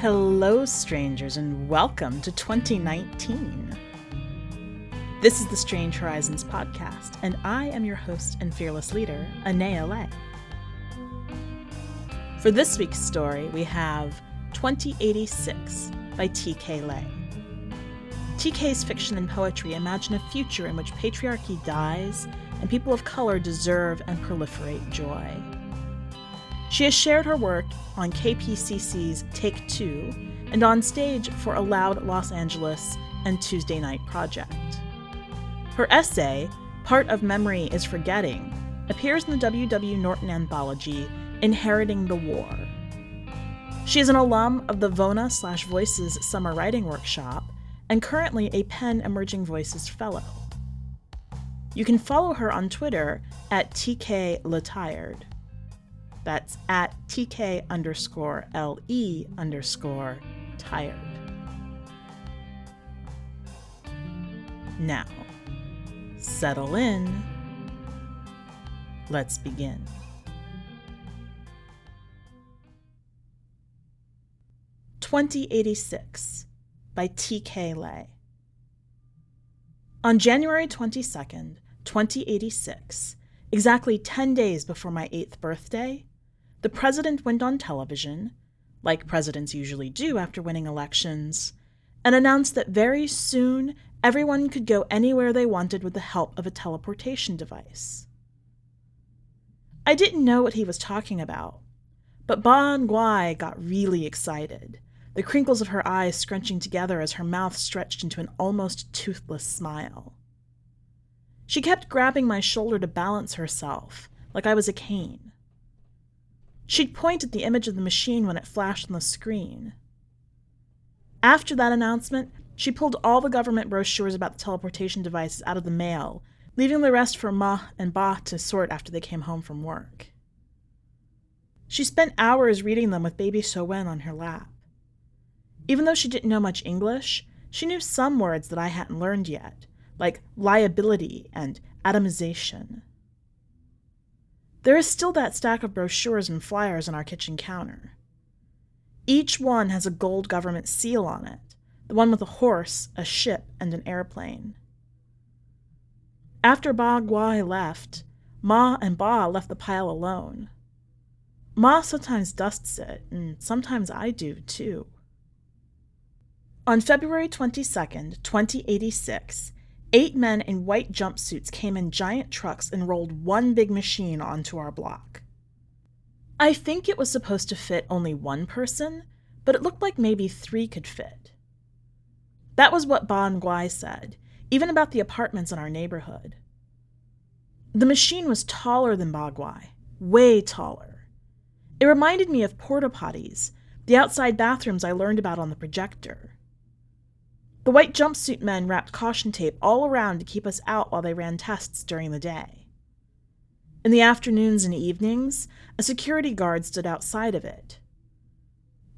Hello, strangers, and welcome to 2019. This is the Strange Horizons podcast, and I am your host and fearless leader, Anaea Lay. For this week's story, we have 2086 by T.K. Lê. TK's fiction and poetry imagine a future in which patriarchy dies and people of color deserve and proliferate joy. She has shared her work on KPCC's Take Two and on stage for A Loud Los Angeles and Tuesday Night Project. Her essay, Part of Memory is Forgetting, appears in the W.W. Norton anthology Inheriting the War. She is an alum of the Vona slash Voices Summer Writing Workshop and currently a PEN Emerging Voices Fellow. You can follow her on Twitter at TK that's at TK underscore LE underscore tired. Now, settle in. Let's begin. Twenty eighty six by T.K. Lê. On January 22nd, 2086, exactly 10 days before my eighth birthday, the president went on television, like presidents usually do after winning elections, and announced that very soon everyone could go anywhere they wanted with the help of a teleportation device. I didn't know what he was talking about, but Ba Nguai got really excited, the crinkles of her eyes scrunching together as her mouth stretched into an almost toothless smile. She kept grabbing my shoulder to balance herself, like I was a cane. She'd point at the image of the machine when it flashed on the screen. After that announcement, she pulled all the government brochures about the teleportation devices out of the mail, leaving the rest for Ma and Ba to sort after they came home from work. She spent hours reading them with baby Sowen on her lap. Even though she didn't know much English, she knew some words that I hadn't learned yet, like liability and atomization. There is still that stack of brochures and flyers on our kitchen counter. Each one has a gold government seal on it the one with a horse, a ship, and an airplane. After Ba Nguai left, Ma and Ba left the pile alone. Ma sometimes dusts it, and sometimes I do too. On February 22nd, 2086, Eight men in white jumpsuits came in giant trucks and rolled one big machine onto our block. I think it was supposed to fit only one person, but it looked like maybe three could fit. That was what Ba Nguai said, even about the apartments in our neighborhood. The machine was taller than Ba Nguai, way taller. It reminded me of porta potties, the outside bathrooms I learned about on the projector. The white jumpsuit men wrapped caution tape all around to keep us out while they ran tests during the day. In the afternoons and evenings, a security guard stood outside of it.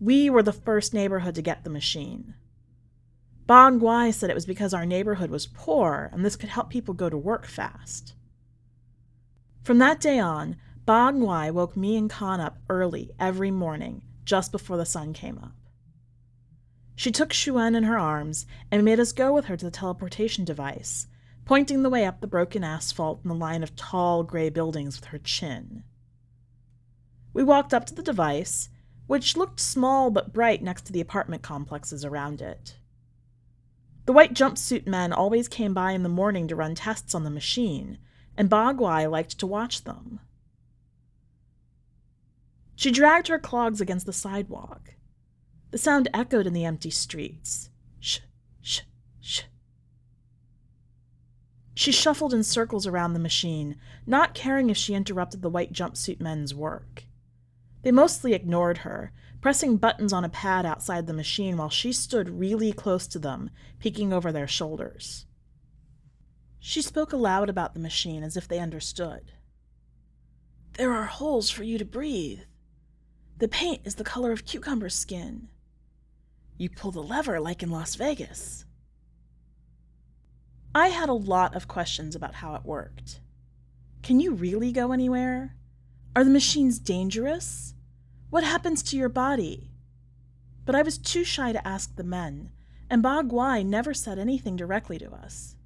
We were the first neighborhood to get the machine. Ba Nguai said it was because our neighborhood was poor and this could help people go to work fast. From that day on, Ba Nguai woke me and Khan up early every morning, just before the sun came up. She took Shuen in her arms and made us go with her to the teleportation device, pointing the way up the broken asphalt and the line of tall gray buildings with her chin. We walked up to the device, which looked small but bright next to the apartment complexes around it. The white jumpsuit men always came by in the morning to run tests on the machine, and Ba Nguai liked to watch them. She dragged her clogs against the sidewalk. The sound echoed in the empty streets. Shh, shh, shh. She shuffled in circles around the machine, not caring if she interrupted the white jumpsuit men's work. They mostly ignored her, pressing buttons on a pad outside the machine while she stood really close to them, peeking over their shoulders. She spoke aloud about the machine as if they understood. There are holes for you to breathe. The paint is the color of cucumber skin. You pull the lever like in Las Vegas. I had a lot of questions about how it worked. Can you really go anywhere? Are the machines dangerous? What happens to your body? But I was too shy to ask the men, and Ba Guai never said anything directly to us.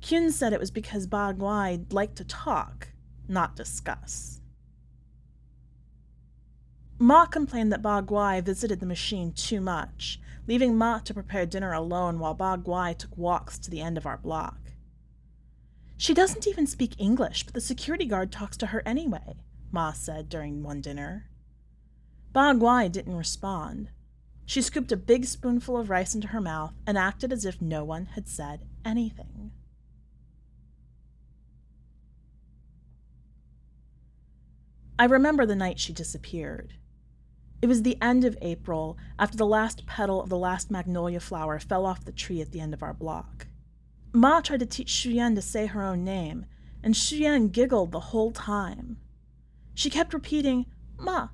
Kyun said it was because Ba Guai liked to talk, not discuss. Ma complained that Ba Guai visited the machine too much, leaving Ma to prepare dinner alone while Ba Guai took walks to the end of our block. She doesn't even speak English, but the security guard talks to her anyway, Ma said during one dinner. Ba Guai didn't respond. She scooped a big spoonful of rice into her mouth and acted as if no one had said anything. I remember the night she disappeared. It was the end of April, after the last petal of the last magnolia flower fell off the tree at the end of our block. Ma tried to teach Shuyan to say her own name, and Shuyan giggled the whole time. She kept repeating, Ma.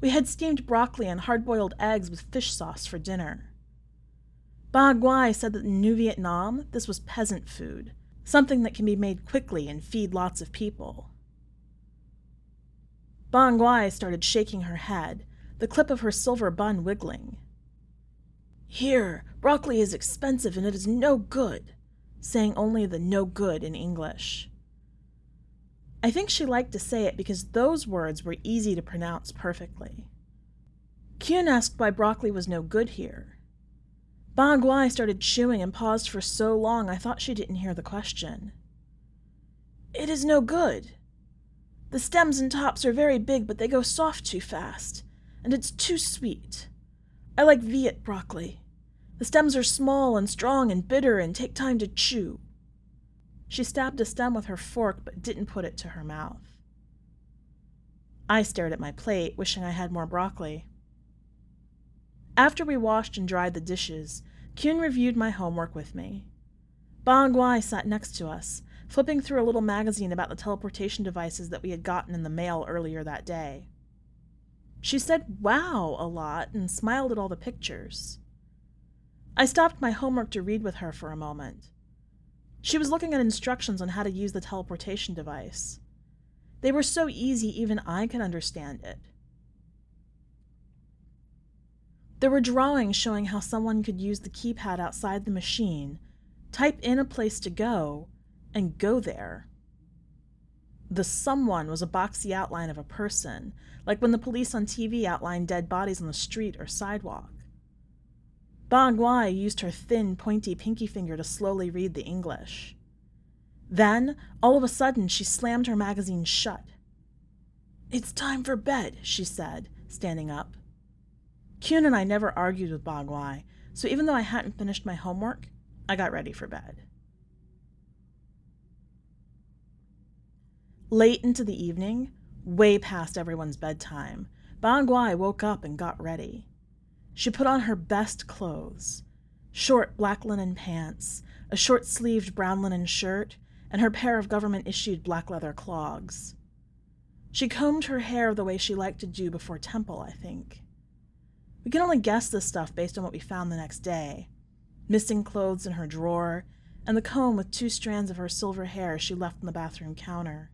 We had steamed broccoli and hard boiled eggs with fish sauce for dinner. Ba Guai said that in New Vietnam, this was peasant food, something that can be made quickly and feed lots of people. Ba Guai started shaking her head, the clip of her silver bun wiggling. Here, broccoli is expensive and it is no good, saying only the no good in English. I think she liked to say it because those words were easy to pronounce perfectly. Kyun asked why broccoli was no good here. Ba Guai started chewing and paused for so long I thought she didn't hear the question. It is no good. The stems and tops are very big, but they go soft too fast, and it's too sweet. I like Viet broccoli. The stems are small and strong and bitter and take time to chew. She stabbed a stem with her fork but didn't put it to her mouth. I stared at my plate, wishing I had more broccoli. After we washed and dried the dishes, Kuhn reviewed my homework with me. Ba Guai sat next to us, flipping through a little magazine about the teleportation devices that we had gotten in the mail earlier that day. She said wow a lot and smiled at all the pictures. I stopped my homework to read with her for a moment. She was looking at instructions on how to use the teleportation device. They were so easy, even I could understand it. There were drawings showing how someone could use the keypad outside the machine, type in a place to go, and go there. The someone was a boxy outline of a person, like when the police on TV outline dead bodies on the street or sidewalk. Ba Guai used her thin, pointy pinky finger to slowly read the English. Then, all of a sudden, she slammed her magazine shut. It's time for bed, she said, standing up. Kyun and I never argued with Ba Guai, so even though I hadn't finished my homework, I got ready for bed. Late into the evening, way past everyone's bedtime, Ba Guai woke up and got ready. She put on her best clothes short black linen pants, a short sleeved brown linen shirt, and her pair of government issued black leather clogs. She combed her hair the way she liked to do before temple, I think. We can only guess this stuff based on what we found the next day missing clothes in her drawer, and the comb with two strands of her silver hair she left on the bathroom counter.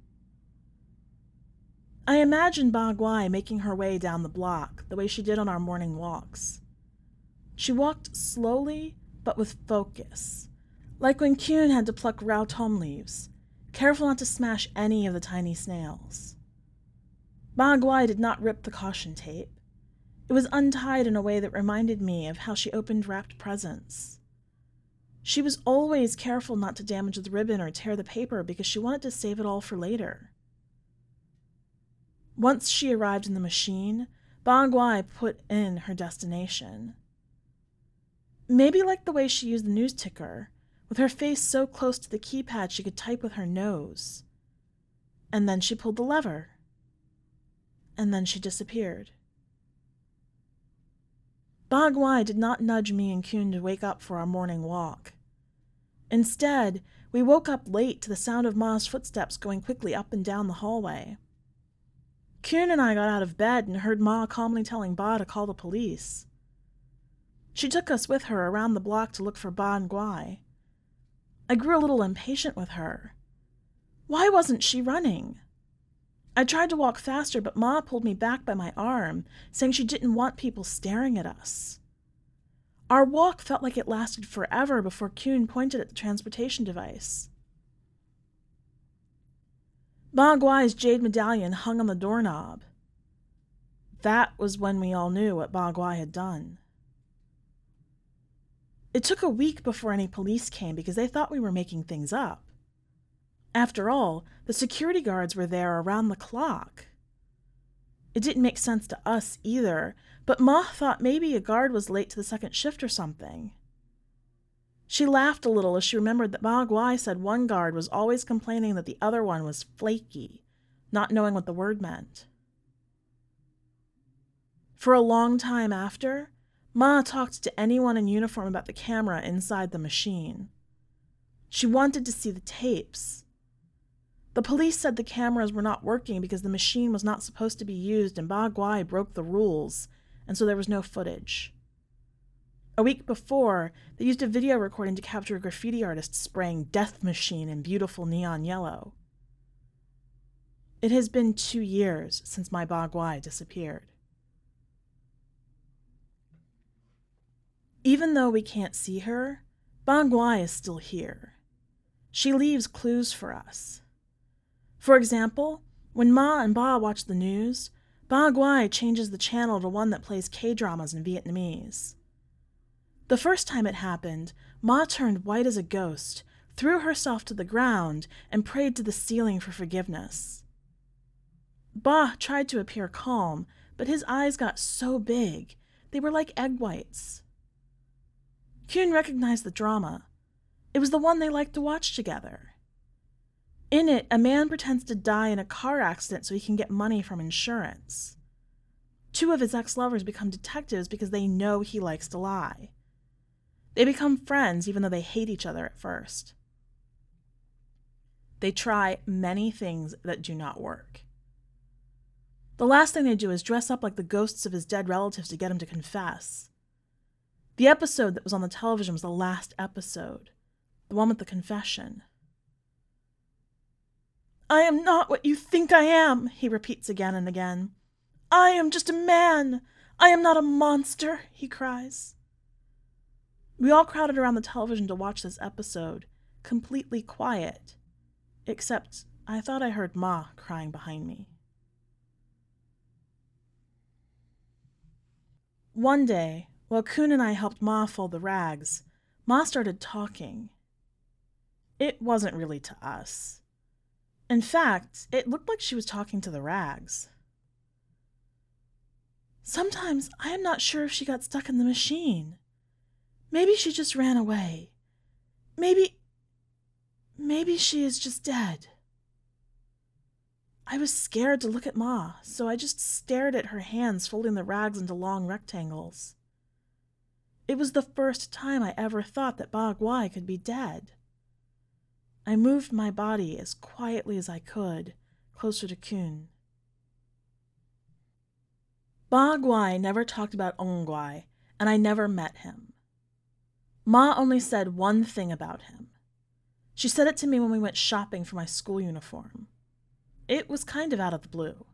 I imagined Ba Guai making her way down the block, the way she did on our morning walks. She walked slowly, but with focus, like when Kyun had to pluck rau thơm leaves, careful not to smash any of the tiny snails. Ba Guai did not rip the caution tape. It was untied in a way that reminded me of how she opened wrapped presents. She was always careful not to damage the ribbon or tear the paper because she wanted to save it all for later. Once she arrived in the machine, Ba Guai put in her destination. Maybe like the way she used the news ticker, with her face so close to the keypad she could type with her nose. And then she pulled the lever. And then she disappeared. Baguay did not nudge me and Kyun to wake up for our morning walk. Instead, we woke up late to the sound of Ma's footsteps going quickly up and down the hallway. Kyun and I got out of bed and heard Ma calmly telling Ba to call the police. She took us with her around the block to look for Ba and Guai. I grew a little impatient with her. Why wasn't she running? I tried to walk faster, but Ma pulled me back by my arm, saying she didn't want people staring at us. Our walk felt like it lasted forever before Kuhn pointed at the transportation device. Ba Guai's jade medallion hung on the doorknob. That was when we all knew what Ba Guai had done. It took a week before any police came because they thought we were making things up. After all, the security guards were there around the clock. It didn't make sense to us either, but Ma thought maybe a guard was late to the second shift or something. She laughed a little as she remembered that Ma Guai said one guard was always complaining that the other one was flaky, not knowing what the word meant. For a long time after, Ma talked to anyone in uniform about the camera inside the machine. She wanted to see the tapes, the police said the cameras were not working because the machine was not supposed to be used and Ba Guai broke the rules, and so there was no footage. A week before, they used a video recording to capture a graffiti artist spraying Death Machine in beautiful neon yellow. It has been two years since my Ba Guai disappeared. Even though we can't see her, Ba Guai is still here. She leaves clues for us. For example, when Ma and Ba watch the news, Ba Guai changes the channel to one that plays K dramas in Vietnamese. The first time it happened, Ma turned white as a ghost, threw herself to the ground, and prayed to the ceiling for forgiveness. Ba tried to appear calm, but his eyes got so big, they were like egg whites. Kuhn recognized the drama. It was the one they liked to watch together. In it, a man pretends to die in a car accident so he can get money from insurance. Two of his ex lovers become detectives because they know he likes to lie. They become friends even though they hate each other at first. They try many things that do not work. The last thing they do is dress up like the ghosts of his dead relatives to get him to confess. The episode that was on the television was the last episode, the one with the confession. I am not what you think I am, he repeats again and again. I am just a man. I am not a monster, he cries. We all crowded around the television to watch this episode, completely quiet, except I thought I heard Ma crying behind me. One day, while Kuhn and I helped Ma fold the rags, Ma started talking. It wasn't really to us. In fact, it looked like she was talking to the rags. Sometimes I am not sure if she got stuck in the machine. Maybe she just ran away. Maybe. Maybe she is just dead. I was scared to look at Ma, so I just stared at her hands folding the rags into long rectangles. It was the first time I ever thought that Ba could be dead. I moved my body as quietly as I could, closer to Kuhn. Ba never talked about Ong Guai, and I never met him. Ma only said one thing about him. She said it to me when we went shopping for my school uniform. It was kind of out of the blue.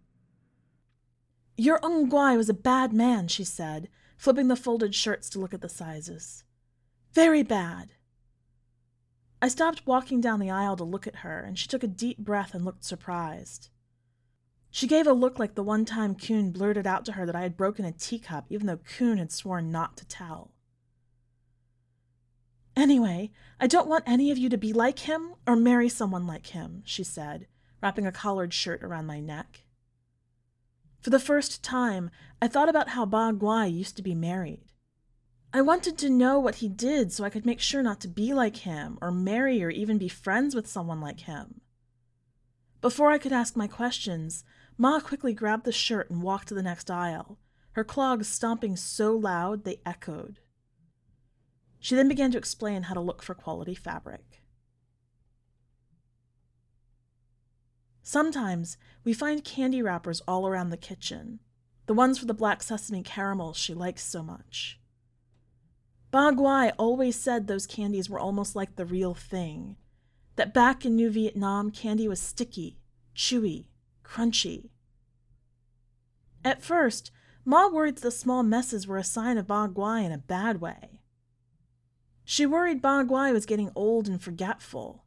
Your Ong Guai was a bad man, she said, flipping the folded shirts to look at the sizes. Very bad. I stopped walking down the aisle to look at her, and she took a deep breath and looked surprised. She gave a look like the one time Kuhn blurted out to her that I had broken a teacup, even though Kuhn had sworn not to tell. Anyway, I don't want any of you to be like him or marry someone like him, she said, wrapping a collared shirt around my neck. For the first time, I thought about how Ba Guai used to be married. I wanted to know what he did so I could make sure not to be like him, or marry, or even be friends with someone like him. Before I could ask my questions, Ma quickly grabbed the shirt and walked to the next aisle, her clogs stomping so loud they echoed. She then began to explain how to look for quality fabric. Sometimes we find candy wrappers all around the kitchen, the ones for the black sesame caramels she likes so much. Ba Guai always said those candies were almost like the real thing, that back in New Vietnam, candy was sticky, chewy, crunchy. At first, Ma worried the small messes were a sign of Ba Guai in a bad way. She worried Ba Guai was getting old and forgetful.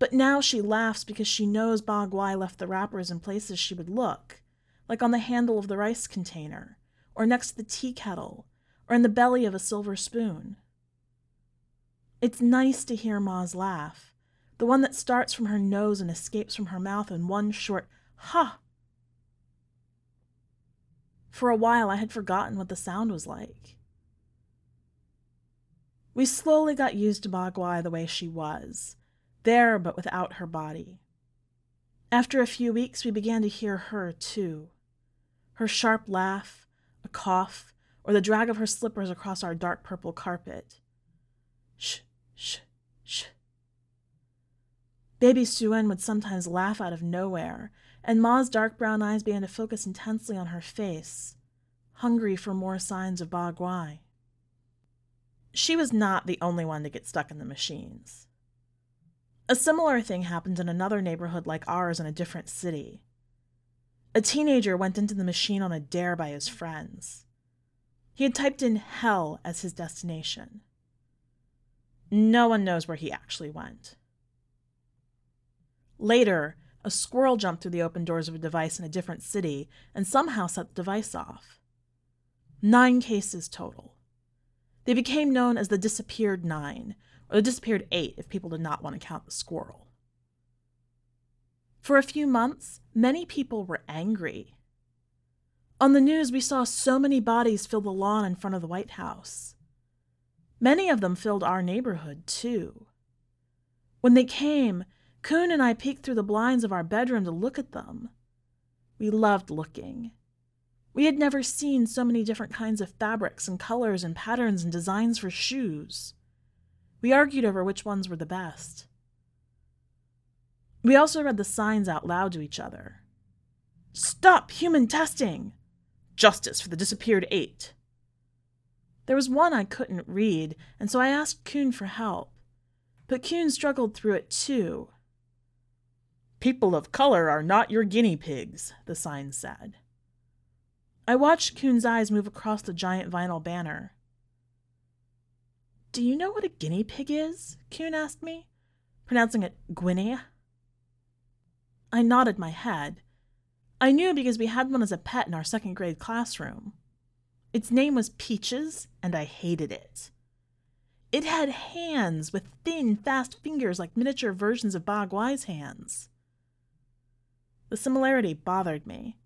But now she laughs because she knows Ba Guai left the wrappers in places she would look, like on the handle of the rice container, or next to the tea kettle, or in the belly of a silver spoon. It's nice to hear Ma's laugh, the one that starts from her nose and escapes from her mouth in one short ha. For a while, I had forgotten what the sound was like. We slowly got used to Ba Guai the way she was, there but without her body. After a few weeks, we began to hear her too her sharp laugh, a cough, or the drag of her slippers across our dark purple carpet. Shh, shh, shh. Baby Suen would sometimes laugh out of nowhere, and Ma's dark brown eyes began to focus intensely on her face, hungry for more signs of Ba Guai. She was not the only one to get stuck in the machines. A similar thing happened in another neighborhood like ours in a different city. A teenager went into the machine on a dare by his friends. He had typed in hell as his destination. No one knows where he actually went. Later, a squirrel jumped through the open doors of a device in a different city and somehow set the device off. Nine cases total. They became known as the disappeared nine, or the disappeared eight if people did not want to count the squirrel. For a few months, many people were angry. On the news, we saw so many bodies fill the lawn in front of the White House. Many of them filled our neighborhood, too. When they came, Coon and I peeked through the blinds of our bedroom to look at them. We loved looking. We had never seen so many different kinds of fabrics and colors and patterns and designs for shoes. We argued over which ones were the best. We also read the signs out loud to each other Stop human testing! Justice for the disappeared eight. There was one I couldn't read, and so I asked Coon for help. But Coon struggled through it too. People of color are not your guinea pigs, the sign said. I watched Coon's eyes move across the giant vinyl banner. Do you know what a guinea pig is? Coon asked me, pronouncing it Guinea. I nodded my head. I knew because we had one as a pet in our second grade classroom. Its name was Peaches, and I hated it. It had hands with thin, fast fingers like miniature versions of Ba Guai's hands. The similarity bothered me.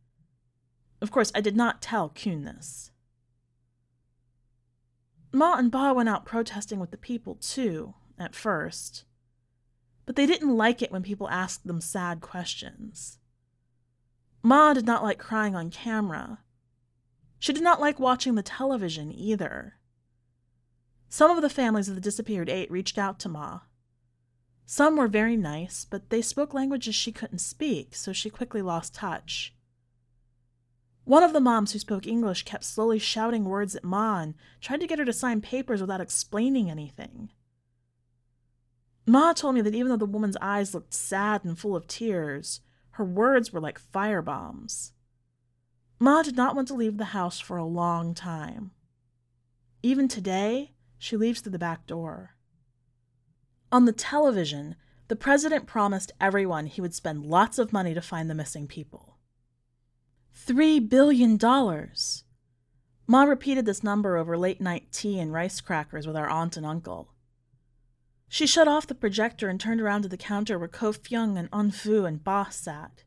Of course, I did not tell Coon this. Ma and Ba went out protesting with the people, too, at first but they didn't like it when people asked them sad questions. Ma did not like crying on camera. She did not like watching the television either. Some of the families of the disappeared eight reached out to Ma. Some were very nice, but they spoke languages she couldn't speak, so she quickly lost touch. One of the moms who spoke English kept slowly shouting words at Ma and tried to get her to sign papers without explaining anything. Ma told me that even though the woman's eyes looked sad and full of tears, her words were like fire bombs. Ma did not want to leave the house for a long time. Even today, she leaves through the back door. On the television, the president promised everyone he would spend lots of money to find the missing people. Three billion dollars! Ma repeated this number over late night tea and rice crackers with our aunt and uncle. She shut off the projector and turned around to the counter where Ko Fyung and Un Fu and Ba sat.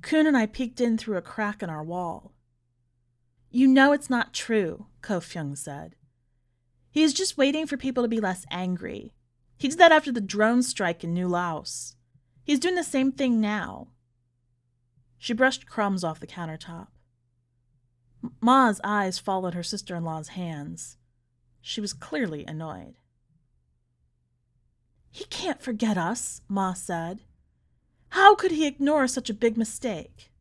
Coon and I peeked in through a crack in our wall. You know it's not true, Ko Fyung said. He is just waiting for people to be less angry. He did that after the drone strike in New Laos. He's doing the same thing now. She brushed crumbs off the countertop. Ma's eyes followed her sister in law's hands. She was clearly annoyed. He can't forget us, Ma said. How could he ignore such a big mistake?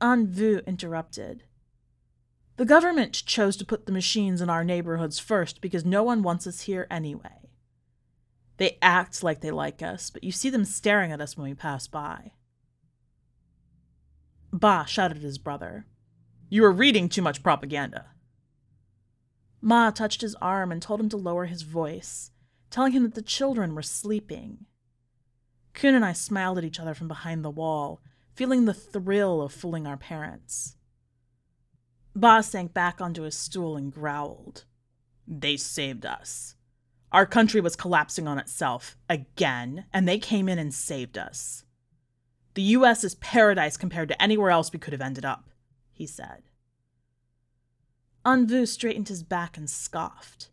An Vu interrupted. The government chose to put the machines in our neighborhoods first because no one wants us here anyway. They act like they like us, but you see them staring at us when we pass by. Ba shouted at his brother. You are reading too much propaganda. Ma touched his arm and told him to lower his voice, telling him that the children were sleeping. Kuhn and I smiled at each other from behind the wall, feeling the thrill of fooling our parents. Ba sank back onto his stool and growled. They saved us. Our country was collapsing on itself again, and they came in and saved us. The U.S. is paradise compared to anywhere else we could have ended up, he said. Anvu straightened his back and scoffed.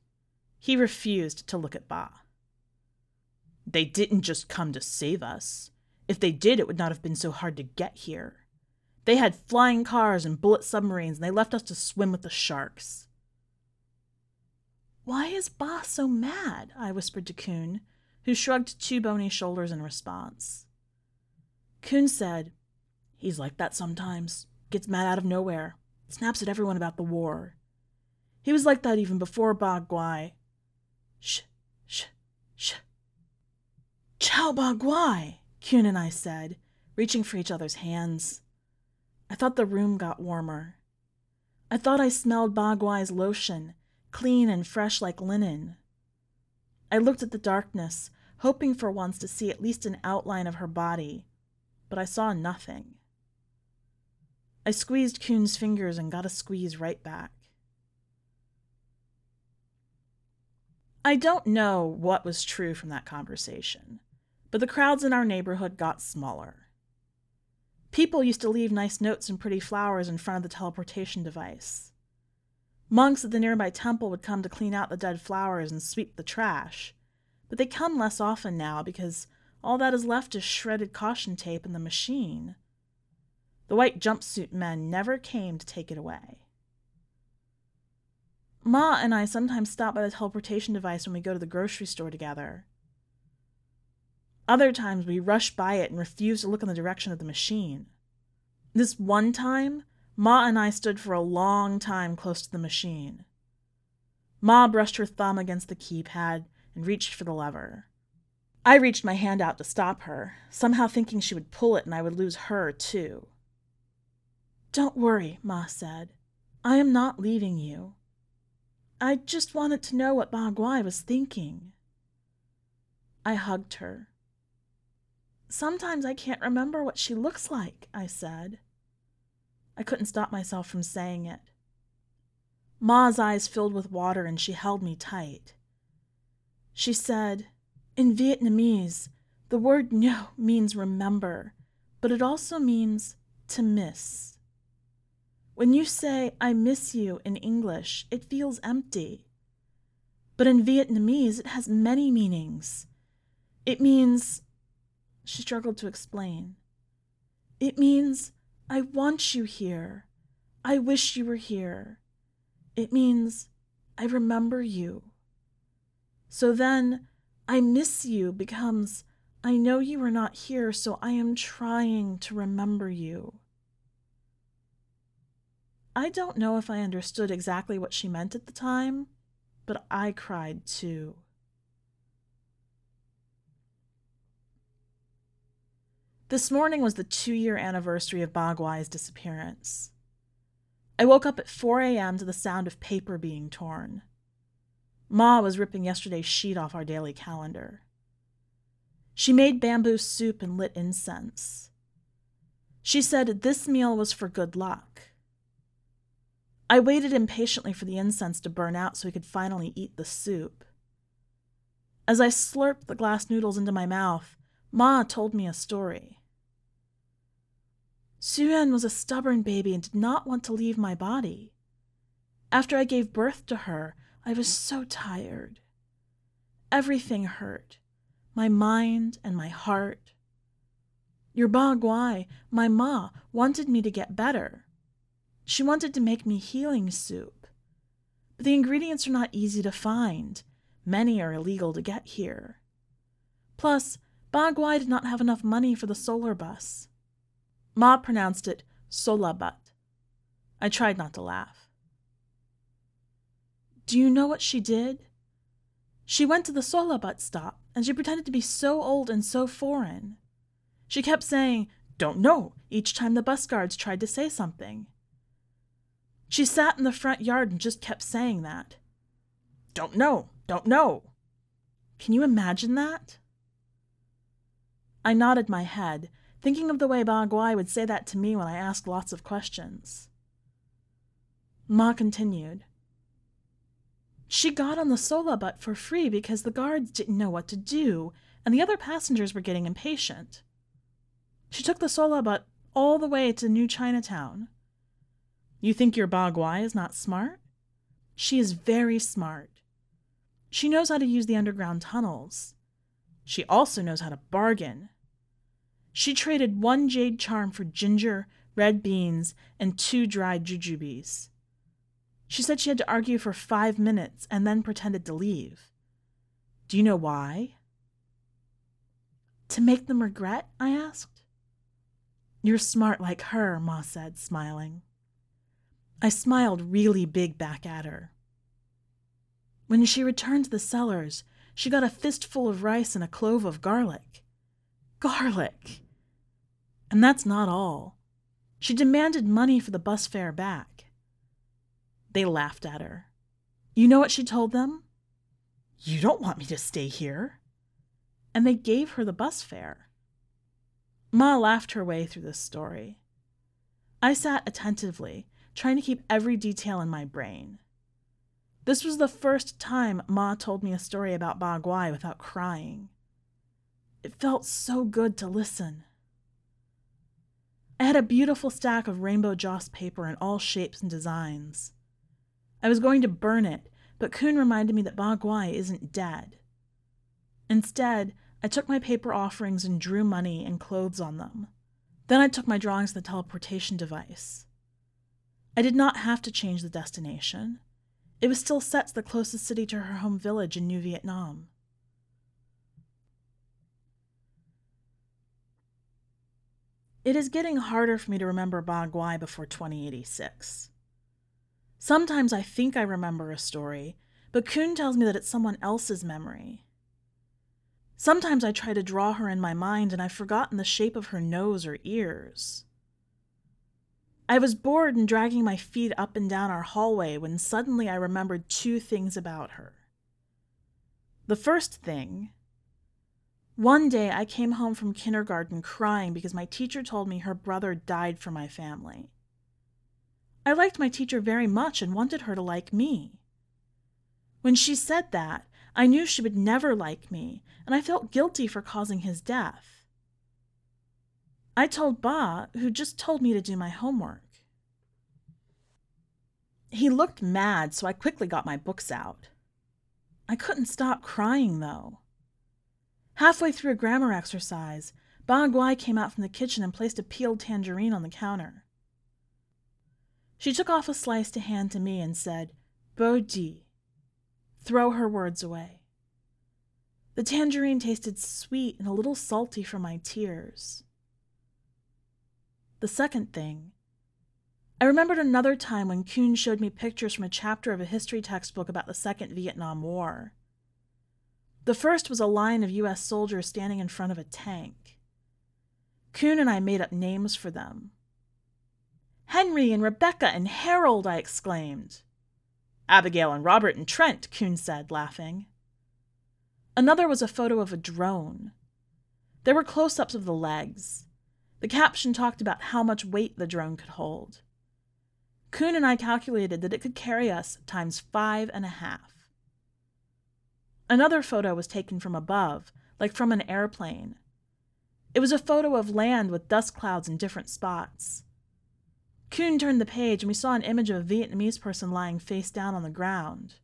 He refused to look at Ba. They didn't just come to save us. If they did, it would not have been so hard to get here. They had flying cars and bullet submarines, and they left us to swim with the sharks. Why is Ba so mad? I whispered to Kuhn, who shrugged two bony shoulders in response. Kuhn said, He's like that sometimes. Gets mad out of nowhere. Snaps at everyone about the war. He was like that even before Ba Guai. Shh, shh, shh. Chow Ba Guai, Kuhn and I said, reaching for each other's hands. I thought the room got warmer. I thought I smelled Ba Guai's lotion, clean and fresh like linen. I looked at the darkness, hoping for once to see at least an outline of her body, but I saw nothing. I squeezed Kuhn's fingers and got a squeeze right back. I don't know what was true from that conversation, but the crowds in our neighborhood got smaller. People used to leave nice notes and pretty flowers in front of the teleportation device. Monks at the nearby temple would come to clean out the dead flowers and sweep the trash, but they come less often now because all that is left is shredded caution tape in the machine. The white jumpsuit men never came to take it away. Ma and I sometimes stop by the teleportation device when we go to the grocery store together. Other times we rush by it and refuse to look in the direction of the machine. This one time, Ma and I stood for a long time close to the machine. Ma brushed her thumb against the keypad and reached for the lever. I reached my hand out to stop her, somehow thinking she would pull it and I would lose her, too. Don't worry, Ma said. I am not leaving you. I just wanted to know what Ba Guai was thinking. I hugged her. Sometimes I can't remember what she looks like, I said. I couldn't stop myself from saying it. Ma's eyes filled with water and she held me tight. She said, In Vietnamese, the word nhớ means remember, but it also means to miss. When you say, I miss you in English, it feels empty. But in Vietnamese, it has many meanings. It means she struggled to explain. It means I want you here. I wish you were here. It means I remember you. So then, I miss you becomes I know you are not here, so I am trying to remember you. I don't know if I understood exactly what she meant at the time, but I cried too. This morning was the two year anniversary of Ba Guai's disappearance. I woke up at 4 a.m. to the sound of paper being torn. Ma was ripping yesterday's sheet off our daily calendar. She made bamboo soup and lit incense. She said this meal was for good luck. I waited impatiently for the incense to burn out so we could finally eat the soup. As I slurped the glass noodles into my mouth, Ma told me a story. Suen was a stubborn baby and did not want to leave my body. After I gave birth to her, I was so tired. Everything hurt my mind and my heart. Your Ba Guai, my ma, wanted me to get better. She wanted to make me healing soup. But the ingredients are not easy to find. Many are illegal to get here. Plus, Ba Guai did not have enough money for the solar bus. Ma pronounced it Solabat. I tried not to laugh. Do you know what she did? She went to the Solabut stop, and she pretended to be so old and so foreign. She kept saying, Don't know, each time the bus guards tried to say something. She sat in the front yard and just kept saying that. Don't know, don't know. Can you imagine that? I nodded my head, thinking of the way Ba Guai would say that to me when I asked lots of questions. Ma continued. She got on the Solabut for free because the guards didn't know what to do, and the other passengers were getting impatient. She took the Solabut all the way to New Chinatown. You think your Ba Guai is not smart? She is very smart. She knows how to use the underground tunnels. She also knows how to bargain. She traded one jade charm for ginger, red beans, and two dried jujubes. She said she had to argue for five minutes and then pretended to leave. Do you know why? To make them regret? I asked. You're smart like her, Ma said, smiling. I smiled really big back at her. When she returned to the cellars, she got a fistful of rice and a clove of garlic. Garlic! And that's not all. She demanded money for the bus fare back. They laughed at her. You know what she told them? You don't want me to stay here. And they gave her the bus fare. Ma laughed her way through this story. I sat attentively, trying to keep every detail in my brain. This was the first time Ma told me a story about Ba Guai without crying. It felt so good to listen. I had a beautiful stack of rainbow joss paper in all shapes and designs. I was going to burn it, but Kun reminded me that Ba Guai isn't dead. Instead, I took my paper offerings and drew money and clothes on them. Then I took my drawings to the teleportation device. I did not have to change the destination. It was still set to the closest city to her home village in New Vietnam. It is getting harder for me to remember Ba Guai before 2086. Sometimes I think I remember a story, but Kun tells me that it's someone else's memory. Sometimes I try to draw her in my mind and I've forgotten the shape of her nose or ears. I was bored and dragging my feet up and down our hallway when suddenly I remembered two things about her. The first thing one day I came home from kindergarten crying because my teacher told me her brother died for my family. I liked my teacher very much and wanted her to like me. When she said that, I knew she would never like me, and I felt guilty for causing his death. I told Ba, who just told me to do my homework. He looked mad, so I quickly got my books out. I couldn't stop crying, though. Halfway through a grammar exercise, Ba Guai came out from the kitchen and placed a peeled tangerine on the counter. She took off a slice to hand to me and said, Bỏ đi. Throw her words away. The tangerine tasted sweet and a little salty from my tears. The second thing, I remembered another time when Kuhn showed me pictures from a chapter of a history textbook about the Second Vietnam War. The first was a line of U.S. soldiers standing in front of a tank. Kuhn and I made up names for them. Henry and Rebecca and Harold, I exclaimed. Abigail and Robert and Trent, Kuhn said, laughing. Another was a photo of a drone. There were close ups of the legs. The caption talked about how much weight the drone could hold. Kuhn and I calculated that it could carry us times five and a half. Another photo was taken from above, like from an airplane. It was a photo of land with dust clouds in different spots. Kuhn turned the page and we saw an image of a Vietnamese person lying face down on the ground.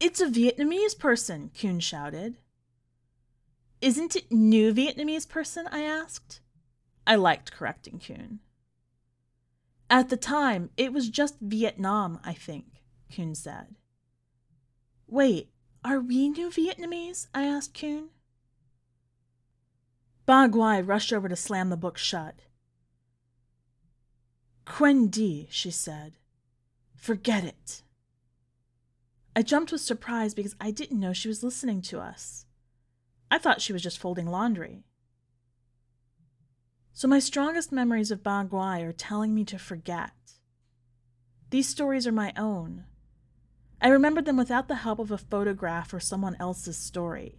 It's a Vietnamese person, Kuhn shouted. Isn't it new Vietnamese person? I asked. I liked correcting Kuhn. At the time, it was just Vietnam, I think, Kuhn said. Wait, are we new Vietnamese? I asked Kuhn. Ba Guai rushed over to slam the book shut. Quên đi, she said. Forget it. I jumped with surprise because I didn't know she was listening to us. I thought she was just folding laundry. So, my strongest memories of Baguai are telling me to forget. These stories are my own. I remembered them without the help of a photograph or someone else's story.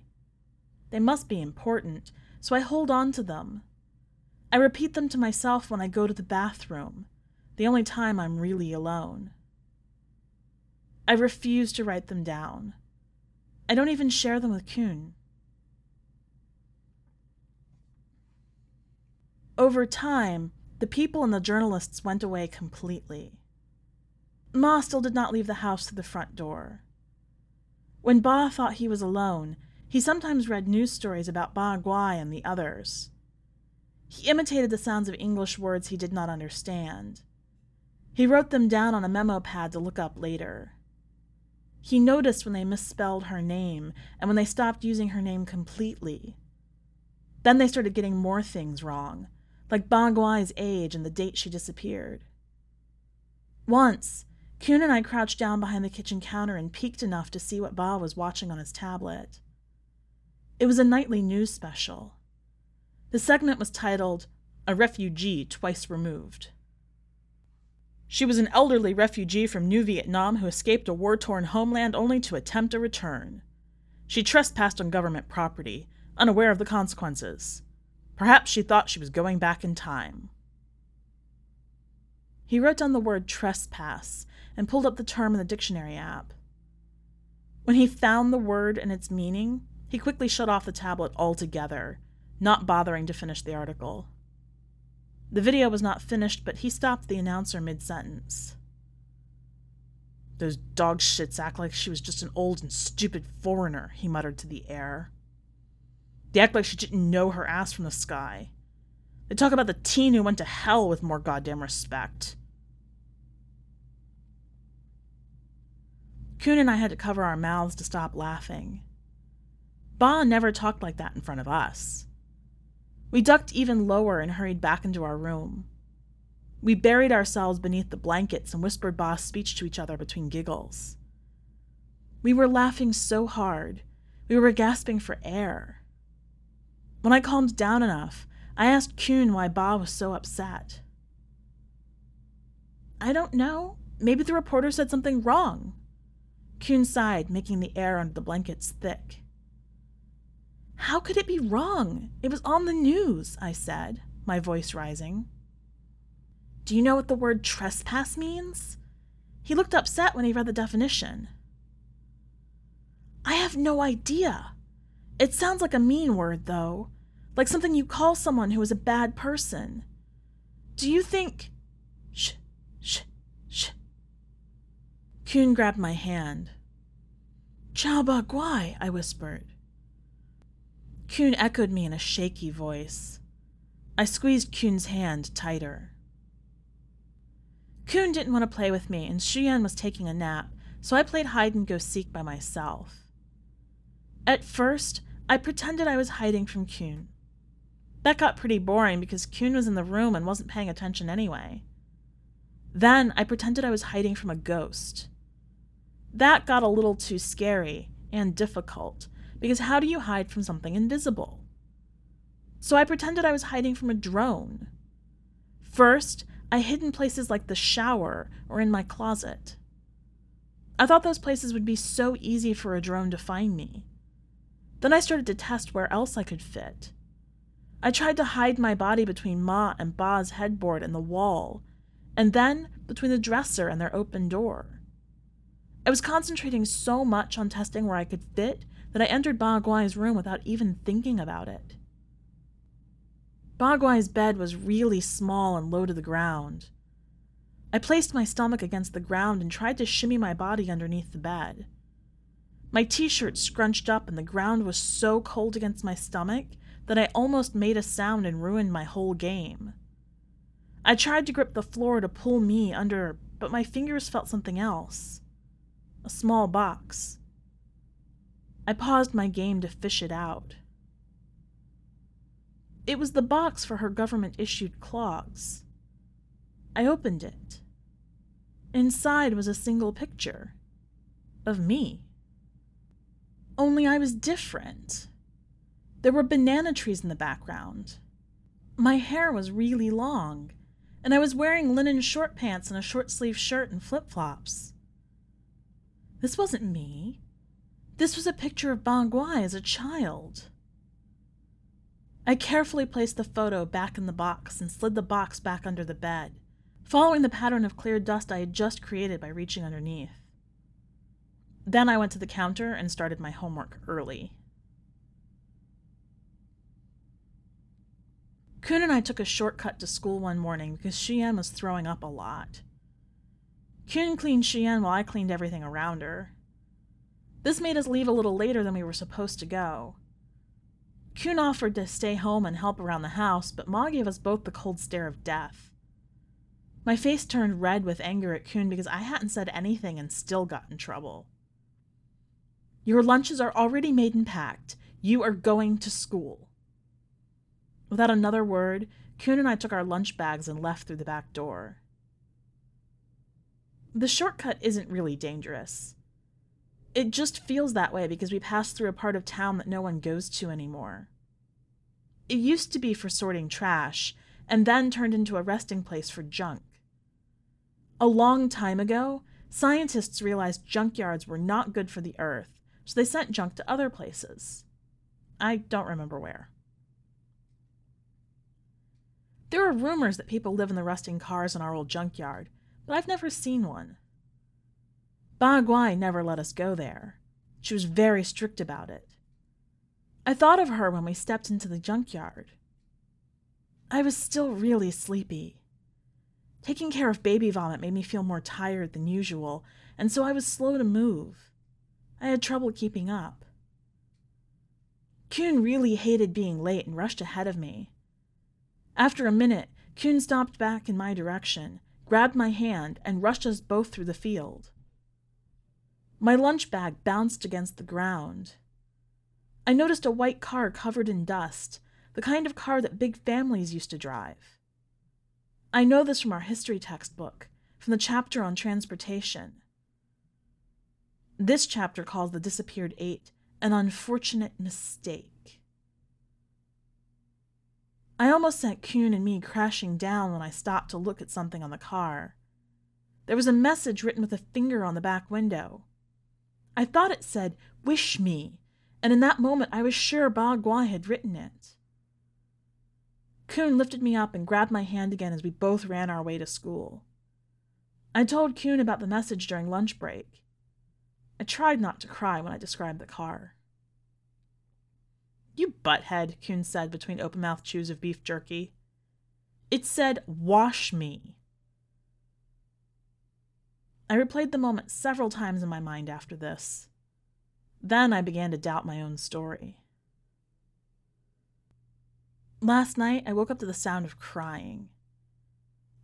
They must be important, so I hold on to them. I repeat them to myself when I go to the bathroom, the only time I'm really alone. I refuse to write them down. I don't even share them with Kuhn. Over time, the people and the journalists went away completely. Ma still did not leave the house through the front door. When Ba thought he was alone, he sometimes read news stories about Ba Guai and the others. He imitated the sounds of English words he did not understand. He wrote them down on a memo pad to look up later. He noticed when they misspelled her name and when they stopped using her name completely. Then they started getting more things wrong, like Ba age and the date she disappeared. Once, Kuhn and I crouched down behind the kitchen counter and peeked enough to see what Ba was watching on his tablet. It was a nightly news special. The segment was titled, A Refugee Twice Removed. She was an elderly refugee from New Vietnam who escaped a war torn homeland only to attempt a return. She trespassed on government property, unaware of the consequences. Perhaps she thought she was going back in time. He wrote down the word trespass and pulled up the term in the dictionary app. When he found the word and its meaning, he quickly shut off the tablet altogether, not bothering to finish the article. The video was not finished, but he stopped the announcer mid sentence. Those dog shits act like she was just an old and stupid foreigner, he muttered to the air. They act like she didn't know her ass from the sky. They talk about the teen who went to hell with more goddamn respect. Kuhn and I had to cover our mouths to stop laughing. Ba never talked like that in front of us. We ducked even lower and hurried back into our room. We buried ourselves beneath the blankets and whispered Ba's speech to each other between giggles. We were laughing so hard, we were gasping for air. When I calmed down enough, I asked Kuhn why Ba was so upset. I don't know. Maybe the reporter said something wrong. Kuhn sighed, making the air under the blankets thick. How could it be wrong? It was on the news, I said, my voice rising. Do you know what the word trespass means? He looked upset when he read the definition. I have no idea. It sounds like a mean word, though like something you call someone who is a bad person. Do you think. Shh, shh, shh. Kuhn grabbed my hand. Chow Ba Guai, I whispered. Kuhn echoed me in a shaky voice. I squeezed Kuhn's hand tighter. Kuhn didn't want to play with me, and Shuyan was taking a nap, so I played hide and go seek by myself. At first, I pretended I was hiding from Kuhn. That got pretty boring because Kuhn was in the room and wasn't paying attention anyway. Then I pretended I was hiding from a ghost. That got a little too scary and difficult because how do you hide from something invisible? So I pretended I was hiding from a drone. First, I hid in places like the shower or in my closet. I thought those places would be so easy for a drone to find me. Then I started to test where else I could fit. I tried to hide my body between Ma and Ba's headboard and the wall, and then between the dresser and their open door. I was concentrating so much on testing where I could fit I entered Ba Guai's room without even thinking about it. Ba Guai's bed was really small and low to the ground. I placed my stomach against the ground and tried to shimmy my body underneath the bed. My t shirt scrunched up, and the ground was so cold against my stomach that I almost made a sound and ruined my whole game. I tried to grip the floor to pull me under, but my fingers felt something else a small box. I paused my game to fish it out. It was the box for her government issued clogs. I opened it. Inside was a single picture of me. Only I was different. There were banana trees in the background. My hair was really long, and I was wearing linen short pants and a short sleeved shirt and flip flops. This wasn't me. This was a picture of Ba Guai as a child. I carefully placed the photo back in the box and slid the box back under the bed, following the pattern of clear dust I had just created by reaching underneath. Then I went to the counter and started my homework early. Kun and I took a shortcut to school one morning because Xian was throwing up a lot. Kun cleaned Xian while I cleaned everything around her. This made us leave a little later than we were supposed to go. Kun offered to stay home and help around the house, but Ma gave us both the cold stare of death. My face turned red with anger at Kun because I hadn't said anything and still got in trouble. Your lunches are already made and packed. You are going to school. Without another word, Kun and I took our lunch bags and left through the back door. The shortcut isn't really dangerous. It just feels that way because we pass through a part of town that no one goes to anymore. It used to be for sorting trash, and then turned into a resting place for junk. A long time ago, scientists realized junkyards were not good for the earth, so they sent junk to other places. I don't remember where. There are rumors that people live in the rusting cars in our old junkyard, but I've never seen one. Ba Guai never let us go there. She was very strict about it. I thought of her when we stepped into the junkyard. I was still really sleepy. Taking care of baby vomit made me feel more tired than usual, and so I was slow to move. I had trouble keeping up. Kun really hated being late and rushed ahead of me. After a minute, Kun stopped back in my direction, grabbed my hand, and rushed us both through the field. My lunch bag bounced against the ground. I noticed a white car covered in dust, the kind of car that big families used to drive. I know this from our history textbook, from the chapter on transportation. This chapter calls the disappeared eight an unfortunate mistake. I almost sent Kuhn and me crashing down when I stopped to look at something on the car. There was a message written with a finger on the back window. I thought it said, Wish me, and in that moment I was sure Ba Guai had written it. Kun lifted me up and grabbed my hand again as we both ran our way to school. I told Kun about the message during lunch break. I tried not to cry when I described the car. You butthead, Kun said between open mouthed chews of beef jerky. It said, Wash me. I replayed the moment several times in my mind after this. Then I began to doubt my own story. Last night, I woke up to the sound of crying.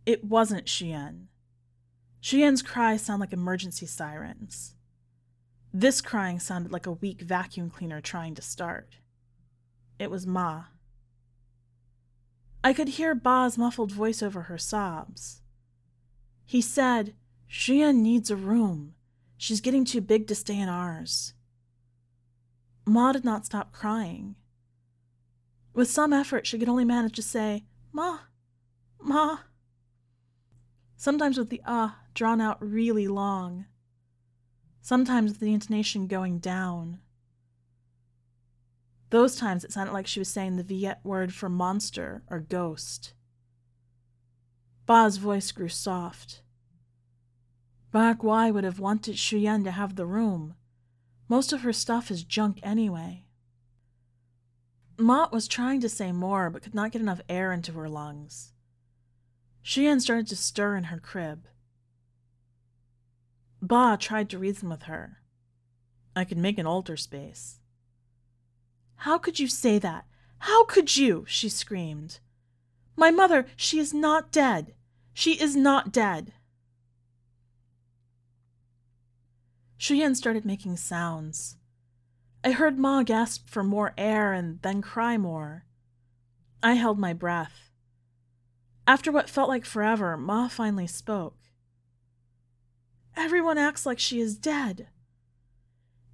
It wasn't Xian. Xian's cries sound like emergency sirens. This crying sounded like a weak vacuum cleaner trying to start. It was Ma. I could hear Ba's muffled voice over her sobs. He said, Xian needs a room. She's getting too big to stay in ours. Ma did not stop crying. With some effort, she could only manage to say, Ma, Ma. Sometimes with the ah drawn out really long. Sometimes with the intonation going down. Those times it sounded like she was saying the Viet word for monster or ghost. Ba's voice grew soft. Ba Guai would have wanted Shuyen to have the room. Most of her stuff is junk anyway. Mott was trying to say more, but could not get enough air into her lungs. Shuyen started to stir in her crib. Ba tried to reason with her. I could make an altar space. How could you say that? How could you? she screamed. My mother, she is not dead. She is not dead. Shuyen started making sounds. I heard Ma gasp for more air and then cry more. I held my breath. After what felt like forever, Ma finally spoke. Everyone acts like she is dead.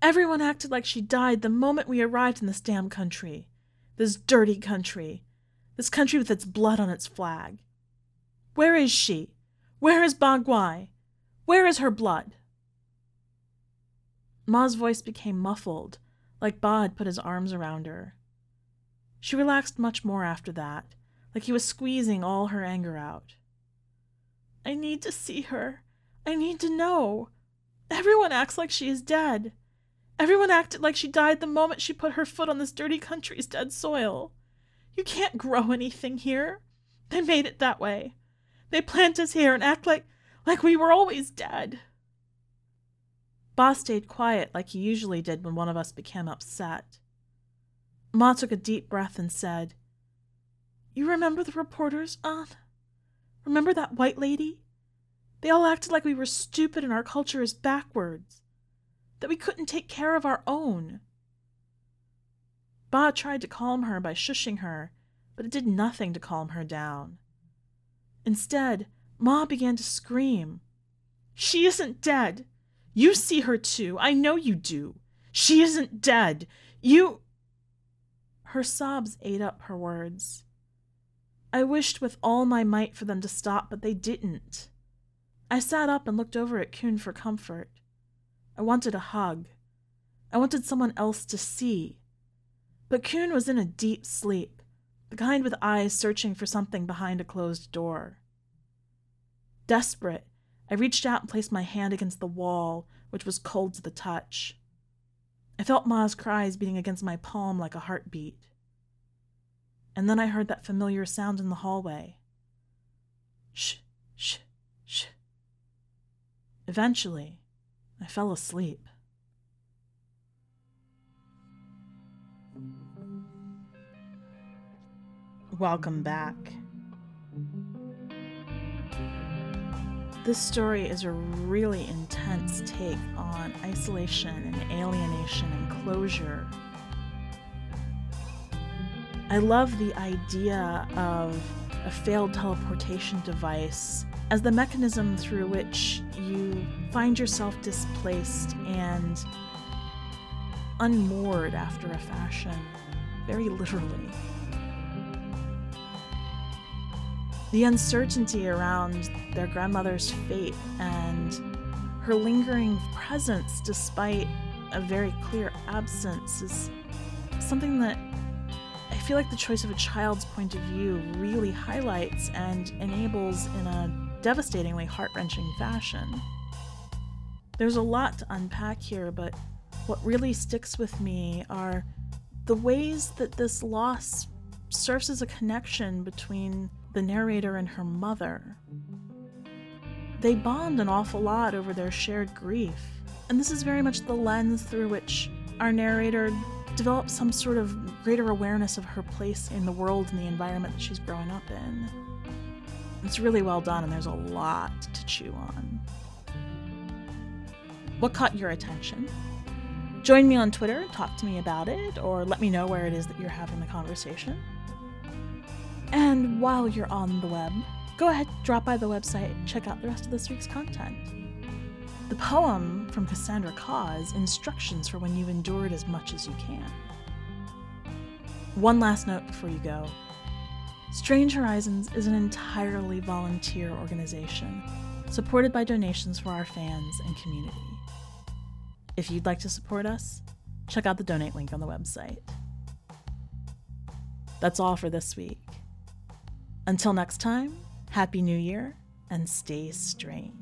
Everyone acted like she died the moment we arrived in this damn country. This dirty country. This country with its blood on its flag. Where is she? Where is Ba Guai? Where is her blood? Ma's voice became muffled, like Ba had put his arms around her. She relaxed much more after that, like he was squeezing all her anger out. I need to see her. I need to know. Everyone acts like she is dead. Everyone acted like she died the moment she put her foot on this dirty country's dead soil. You can't grow anything here. They made it that way. They plant us here and act like like we were always dead. Ba stayed quiet like he usually did when one of us became upset. Ma took a deep breath and said, You remember the reporters, Aunt? Remember that white lady? They all acted like we were stupid and our culture is backwards, that we couldn't take care of our own. Ba tried to calm her by shushing her, but it did nothing to calm her down. Instead, Ma began to scream. She isn't dead. You see her too. I know you do. She isn't dead. You. Her sobs ate up her words. I wished with all my might for them to stop, but they didn't. I sat up and looked over at Kuhn for comfort. I wanted a hug. I wanted someone else to see. But Kuhn was in a deep sleep, the kind with eyes searching for something behind a closed door. Desperate, I reached out and placed my hand against the wall, which was cold to the touch. I felt Ma's cries beating against my palm like a heartbeat. And then I heard that familiar sound in the hallway. Shh, shh, shh. Eventually, I fell asleep. Welcome back. This story is a really intense take on isolation and alienation and closure. I love the idea of a failed teleportation device as the mechanism through which you find yourself displaced and unmoored after a fashion, very literally. The uncertainty around their grandmother's fate and her lingering presence despite a very clear absence is something that I feel like the choice of a child's point of view really highlights and enables in a devastatingly heart wrenching fashion. There's a lot to unpack here, but what really sticks with me are the ways that this loss serves as a connection between the narrator and her mother. They bond an awful lot over their shared grief, and this is very much the lens through which our narrator develops some sort of greater awareness of her place in the world and the environment that she's growing up in. It's really well done, and there's a lot to chew on. What caught your attention? Join me on Twitter, talk to me about it, or let me know where it is that you're having the conversation. And while you're on the web, go ahead, drop by the website, check out the rest of this week's content. The poem from Cassandra Khaw is instructions for when you've endured as much as you can. One last note before you go Strange Horizons is an entirely volunteer organization, supported by donations for our fans and community. If you'd like to support us, check out the donate link on the website. That's all for this week. Until next time, Happy New Year and stay strange.